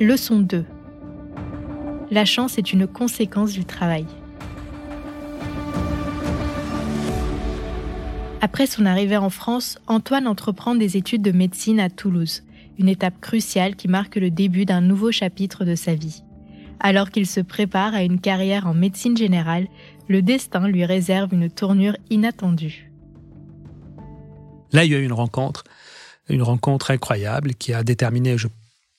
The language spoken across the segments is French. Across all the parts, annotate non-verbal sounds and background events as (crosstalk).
Leçon 2. La chance est une conséquence du travail. Après son arrivée en France, Antoine entreprend des études de médecine à Toulouse, une étape cruciale qui marque le début d'un nouveau chapitre de sa vie. Alors qu'il se prépare à une carrière en médecine générale, le destin lui réserve une tournure inattendue. Là, il y a eu une rencontre, une rencontre incroyable qui a déterminé, je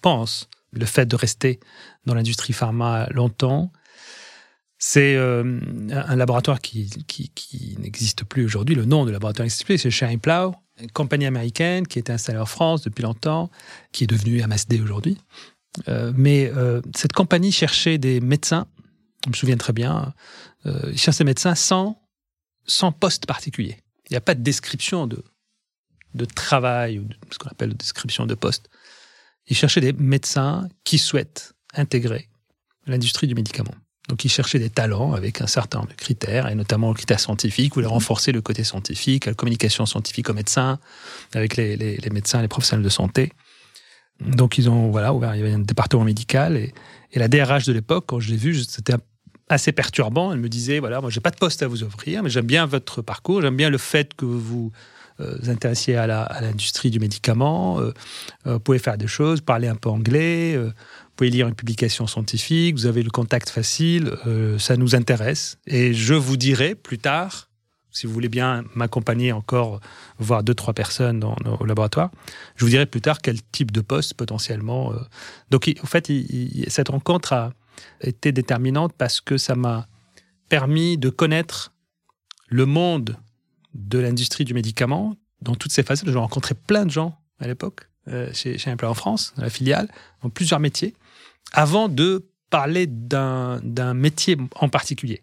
pense, le fait de rester dans l'industrie pharma longtemps. C'est euh, un laboratoire qui, qui, n'existe plus aujourd'hui. Le nom de laboratoire n'existe plus. C'est Sherry Plow, une compagnie américaine qui était installée en France depuis longtemps, qui est devenue MSD aujourd'hui. Euh, mais euh, cette compagnie cherchait des médecins, je me souviens très bien, ils cherchaient des médecins sans, sans poste particulier. Il n'y a pas de description de, de travail ou de, ce qu'on appelle de description de poste. Ils cherchaient des médecins qui souhaitent intégrer l'industrie du médicament. Donc, ils cherchaient des talents avec un certain nombre de critères, et notamment le critère scientifique, voulaient renforcer le côté scientifique, la communication scientifique aux médecins, avec les, les, les médecins, les professionnels de santé. Donc, ils ont voilà, ouvert, il y avait un département médical, et, et la DRH de l'époque, quand je l'ai vu, c'était assez perturbant. Elle me disait, voilà, moi, j'ai pas de poste à vous offrir, mais j'aime bien votre parcours, j'aime bien le fait que vous vous intéressiez à l'industrie du médicament, euh, euh, vous pouvez faire des choses, parler un peu anglais, vous pouvez lire une publication scientifique, vous avez le contact facile, ça nous intéresse. Et je vous dirai plus tard, si vous voulez bien m'accompagner encore, voir deux, trois personnes dans, au laboratoire, je vous dirai plus tard quel type de poste potentiellement. Donc, en fait, cette rencontre a été déterminante parce que ça m'a permis de connaître le monde de l'industrie du médicament dans toutes ses facettes. J'ai rencontré plein de gens à l'époque euh, chez, chez Implant en France, dans la filiale, dans plusieurs métiers, avant de parler d'un métier en particulier.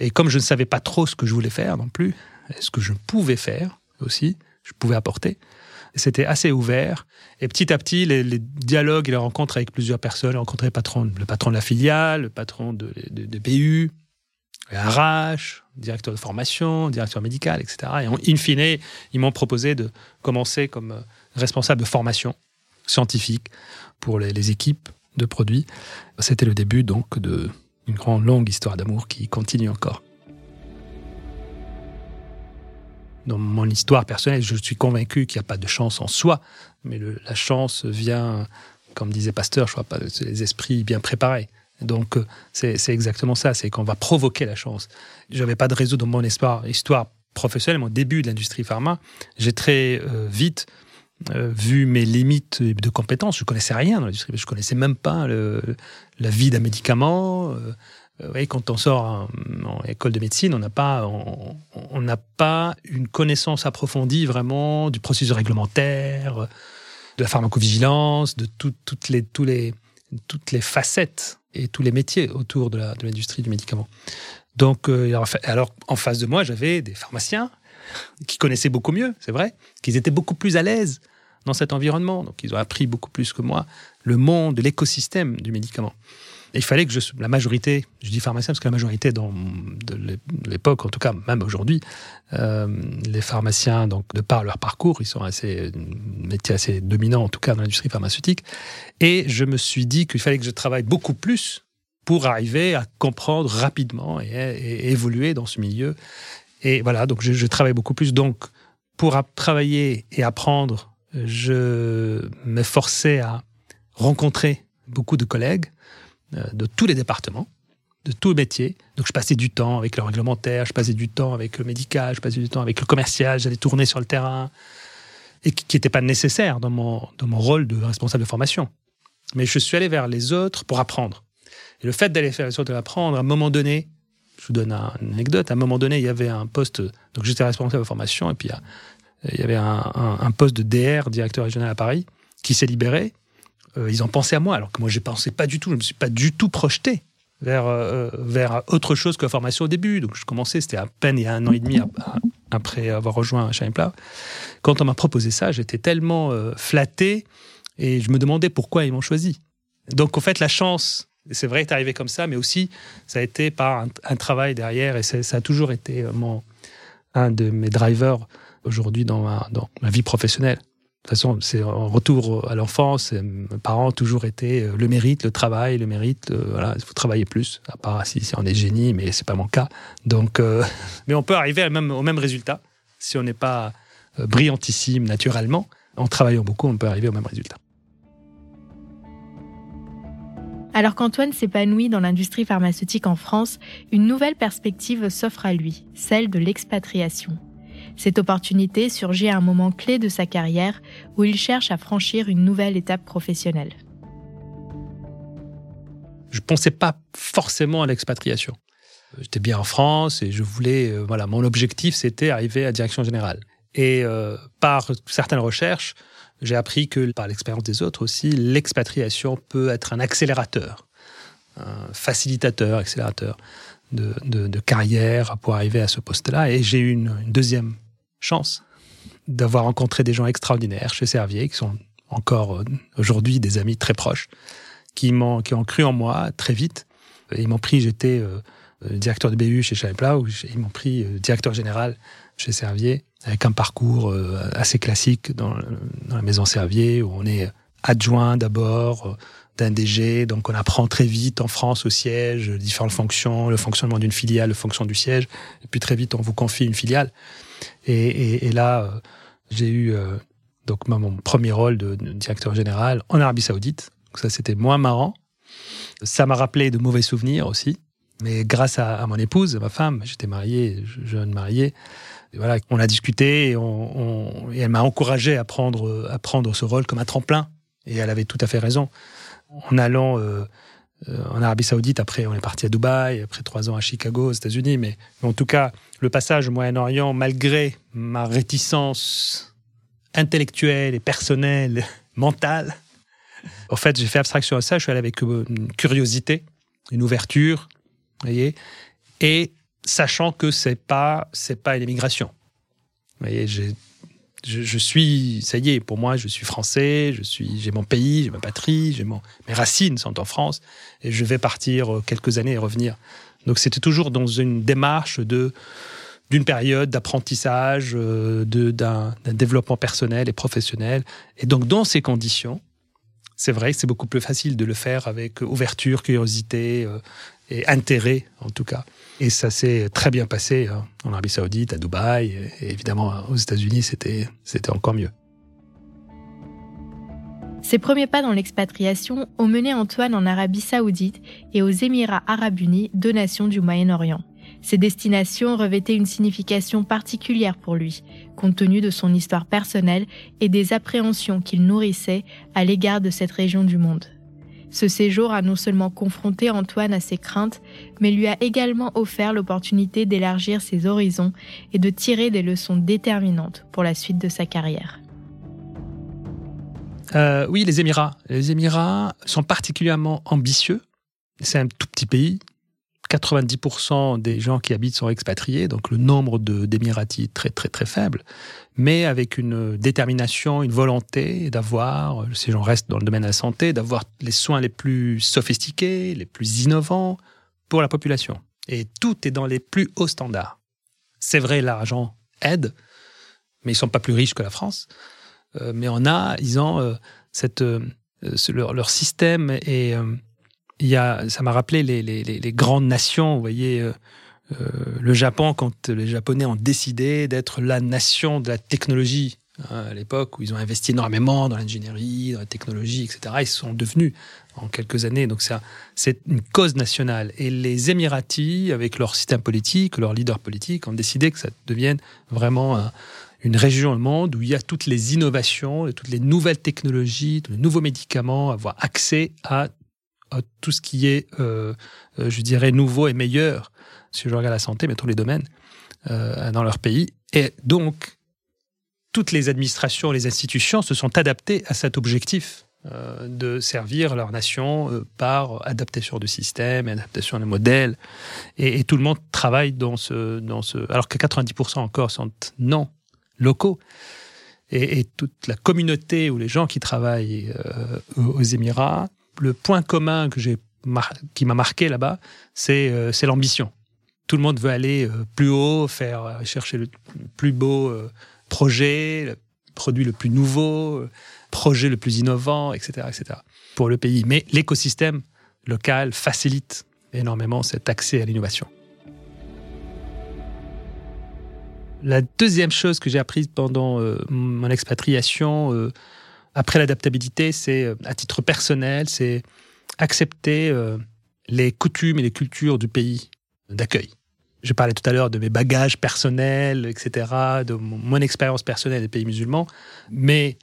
Et comme je ne savais pas trop ce que je voulais faire non plus, ce que je pouvais faire aussi, je pouvais apporter, c'était assez ouvert. Et petit à petit, les, dialogues et les rencontres avec plusieurs personnes, j'ai rencontré le patron, le patron de la filiale, le patron de, de, de BU, RH, directeur de formation, directeur médical, etc. Et in fine, ils m'ont proposé de commencer comme euh, responsable de formation scientifique pour les, équipes de produits. C'était le début donc d'une grande longue histoire d'amour qui continue encore. Dans mon histoire personnelle, je suis convaincu qu'il n'y a pas de chance en soi, mais la chance vient, comme disait Pasteur, je crois pas, les esprits bien préparés. Donc, euh, c'est exactement ça, c'est qu'on va provoquer la chance. Je n'avais pas de réseau dans mon histoire, histoire professionnelle, mon début de l'industrie pharma. J'ai très euh, vite euh, vu mes limites de compétences. Je connaissais rien dans l'industrie, je connaissais même pas la vie d'un médicament. quand on sort en, école de médecine, on n'a pas, on n'a pas une connaissance approfondie vraiment du processus réglementaire, de la pharmacovigilance, de toutes les, tous les, toutes les facettes et tous les métiers autour de l'industrie du médicament. Donc, euh, alors, en face de moi, j'avais des pharmaciens qui connaissaient beaucoup mieux, c'est vrai, qu'ils étaient beaucoup plus à l'aise dans cet environnement. Donc, ils ont appris beaucoup plus que moi le monde, l'écosystème du médicament il fallait que je, la majorité, je dis pharmacien parce que la majorité dans, de l'époque, en tout cas même aujourd'hui, euh, les pharmaciens, donc de par leur parcours, ils sont assez métiers assez dominants en tout cas dans l'industrie pharmaceutique. Et je me suis dit qu'il fallait que je travaille beaucoup plus pour arriver à comprendre rapidement et, évoluer dans ce milieu. Et voilà, donc je, je travaille beaucoup plus. Donc pour travailler et apprendre, je m'efforçais à rencontrer beaucoup de collègues euh, de tous les départements, de tous les métiers. Donc je passais du temps avec le réglementaire, je passais du temps avec le médical, je passais du temps avec le commercial, j'allais tourner sur le terrain, et qui n'était pas nécessaire dans mon, dans mon rôle de responsable de formation. Mais je suis allé vers les autres pour apprendre. Et le fait d'aller vers les autres et apprendre, à un moment donné, je vous donne une anecdote, à un moment donné, il y avait un poste, donc j'étais responsable de formation, et puis il y avait un poste de DR, directeur régional à Paris, qui s'est libéré, euh, ils ont pensé à moi, alors que moi, je pensais pas du tout, je ne me suis pas du tout projeté vers, euh, vers autre chose que la formation au début. Donc, je commençais, c'était à peine il y a un an et demi après avoir rejoint Plat. Quand on m'a proposé ça, j'étais tellement euh, flatté et je me demandais pourquoi ils m'ont choisi. Donc, en fait, la chance, c'est vrai, est arrivée comme ça, mais aussi, ça a été par un, travail derrière et ça a toujours été mon, un de mes drivers aujourd'hui dans dans ma vie professionnelle. Toute façon, c'est en retour à l'enfance. Mes parents ont toujours été euh, le mérite, le travail, le mérite. voilà, il faut travailler plus. À part si, on est génie, mais c'est pas mon cas. Donc, (laughs) mais on peut arriver au même résultat si on n'est pas brillantissime naturellement. En travaillant beaucoup, on peut arriver au même résultat. Alors qu'Antoine s'épanouit dans l'industrie pharmaceutique en France, une nouvelle perspective s'offre à lui, celle de l'expatriation. Cette opportunité surgit à un moment clé de sa carrière où il cherche à franchir une nouvelle étape professionnelle. Je ne pensais pas forcément à l'expatriation. J'étais bien en France et je voulais, euh, voilà, mon objectif c'était arriver à direction générale. Et euh, par certaines recherches, j'ai appris que par l'expérience des autres aussi, l'expatriation peut être un accélérateur, un facilitateur, accélérateur de, de, carrière pour arriver à ce poste-là. Et j'ai eu une, deuxième chance d'avoir rencontré des gens extraordinaires chez Servier, qui sont encore euh, aujourd'hui des amis très proches, qui, m'ont, qui ont cru en moi très vite. Ils m'ont pris, j'étais euh, directeur de BU chez où ils m'ont pris euh, directeur général chez Servier avec un parcours euh, assez classique dans, la maison Servier, où on est adjoint d'abord euh, d'un DG, donc on apprend très vite en France au siège différentes fonctions, le fonctionnement d'une filiale, le fonction du siège, et puis très vite on vous confie une filiale. Et, là, euh, j'ai eu donc mon premier rôle de, directeur général en Arabie Saoudite. Donc ça, c'était moins marrant. Ça m'a rappelé de mauvais souvenirs aussi. Mais grâce à, mon épouse, ma femme, j'étais marié, jeune marié, voilà, on a discuté et, et elle m'a encouragé à prendre, à prendre ce rôle comme un tremplin. Et elle avait tout à fait raison. En allant euh, euh, en Arabie Saoudite, après on est parti à Dubaï, après trois ans à Chicago, aux États-Unis, mais, en tout cas, le passage au Moyen-Orient, malgré ma réticence intellectuelle et personnelle, (laughs) mentale, en fait, j'ai fait abstraction à ça. Je suis allé avec une curiosité, une ouverture, voyez, et sachant que c'est pas c'est pas une émigration. Vous voyez, je, suis, ça y est, pour moi, je suis français, je suis, j'ai mon pays, j'ai ma patrie, j'ai mon, mes racines sont en France, et je vais partir euh, quelques années et revenir. Donc c'était toujours dans une démarche de d'une période d'apprentissage, euh, d'un, développement personnel et professionnel. Et donc dans ces conditions, c'est vrai que c'est beaucoup plus facile de le faire avec ouverture, curiosité euh, et intérêt en tout cas. Et ça s'est très bien passé hein, en Arabie Saoudite, à Dubaï, et évidemment aux États-Unis, c'était, c'était encore mieux. Ses premiers pas dans l'expatriation ont mené Antoine en Arabie Saoudite et aux Émirats Arabes Unis, deux nations du Moyen-Orient. Ces destinations revêtaient une signification particulière pour lui, compte tenu de son histoire personnelle et des appréhensions qu'il nourrissait à l'égard de cette région du monde. Ce séjour a non seulement confronté Antoine à ses craintes, mais lui a également offert l'opportunité d'élargir ses horizons et de tirer des leçons déterminantes pour la suite de sa carrière. Euh, oui, les Émirats. Les Émirats sont particulièrement ambitieux. C'est un tout petit pays, 90% des gens qui habitent sont expatriés, donc le nombre d'émiratis très très très faible, mais avec une détermination, une volonté d'avoir, ces gens restent dans le domaine de la santé, d'avoir les soins les plus sophistiqués, les plus innovants pour la population. Et tout est dans les plus hauts standards. C'est vrai, l'argent aide, mais ils sont pas plus riches que la France. Euh, mais on a, ils ont euh, cette, euh, leur, leur, système est il y a, ça m'a rappelé les, les, les, grandes nations. Vous voyez, euh, euh, le Japon, quand les Japonais ont décidé d'être la nation de la technologie, hein, à l'époque où ils ont investi énormément dans l'ingénierie, dans la technologie, etc., ils sont devenus en quelques années. Donc c'est une cause nationale. Et les Émiratis, avec leur système politique, leur leader politique, ont décidé que ça devienne vraiment une région au monde où il y a toutes les innovations, toutes les nouvelles technologies, tous les nouveaux médicaments, avoir accès à tout ce qui est, euh, euh, je dirais, nouveau et meilleur, si je regarde la santé, mais tous les domaines, euh, dans leur pays. Et donc, toutes les administrations, les institutions se sont adaptées à cet objectif de servir leur nation par adaptation de système, adaptation de modèles. Et, tout le monde travaille dans ce... Dans ce alors que 90% encore sont non locaux. Et, toute la communauté ou les gens qui travaillent aux Émirats le point commun que j'ai qui m'a marqué là-bas, euh, c'est l'ambition. Tout le monde veut aller euh, plus haut, euh, chercher le plus beau projet, produit le plus nouveau, projet le plus innovant, etc., etc. pour le pays. Mais l'écosystème local facilite énormément cet accès à l'innovation. La deuxième chose que j'ai apprise pendant mon expatriation, après l'adaptabilité, c'est euh, à titre personnel, c'est accepter les coutumes et les cultures du pays d'accueil. Je parlais tout à l'heure de mes bagages personnels, etc., de mon, expérience personnelle des pays musulmans, mais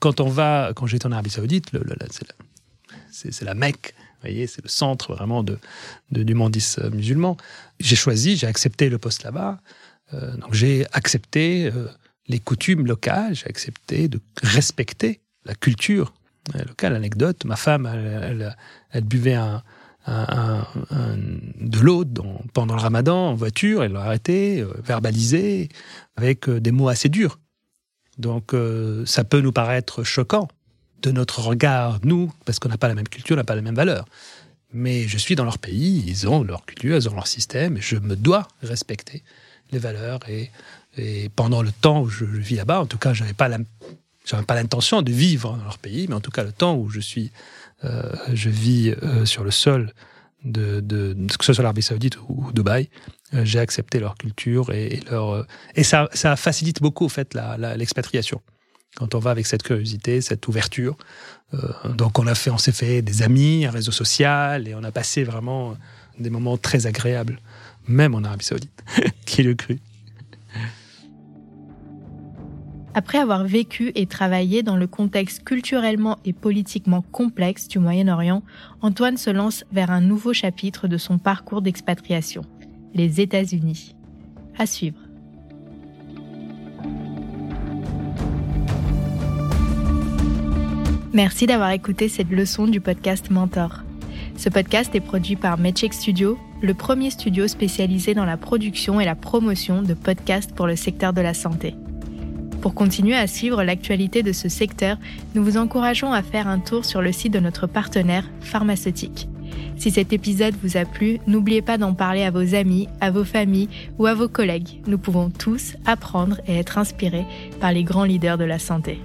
quand on va, quand j'étais en Arabie Saoudite, c'est la Mecque, voyez, c'est le centre vraiment de, du mondis musulman. J'ai choisi, j'ai accepté le poste là-bas. Euh, donc j'ai accepté euh, les coutumes locales, j'ai accepté de respecter la culture euh, locale. Anecdote, ma femme, elle, buvait de l'eau pendant le ramadan en voiture, elle l'a arrêté, verbalisé, avec des mots assez durs. Donc ça peut nous paraître choquant de notre regard, nous, parce qu'on n'a pas la même culture, on n'a pas la même valeur. Mais je suis dans leur pays, ils ont leur culture, ils ont leur système, et je me dois respecter les valeurs. Et, pendant le temps où je, vis là-bas, en tout cas, je n'avais pas l'intention de vivre dans leur pays, mais en tout cas, le temps où je suis, euh, je vis euh, sur le sol de, que ce soit l'Arabie Saoudite ou, Dubaï, euh, j'ai accepté leur culture et, leur et ça, ça facilite beaucoup en fait l'expatriation. quand on va avec cette curiosité, cette ouverture, donc on a fait, on s'est fait des amis, un réseau social et on a passé vraiment des moments très agréables même en Arabie Saoudite. (laughs) Qui le cru Après avoir vécu et travaillé dans le contexte culturellement et politiquement complexe du Moyen-Orient, Antoine se lance vers un nouveau chapitre de son parcours d'expatriation, les États-Unis. À suivre. Merci d'avoir écouté cette leçon du podcast Mentor. Ce podcast est produit par Medcheck Studio, le premier studio spécialisé dans la production et la promotion de podcasts pour le secteur de la santé. Pour continuer à suivre l'actualité de ce secteur, nous vous encourageons à faire un tour sur le site de notre partenaire pharmaceutique. Si cet épisode vous a plu, n'oubliez pas d'en parler à vos amis, à vos familles ou à vos collègues. Nous pouvons tous apprendre et être inspirés par les grands leaders de la santé.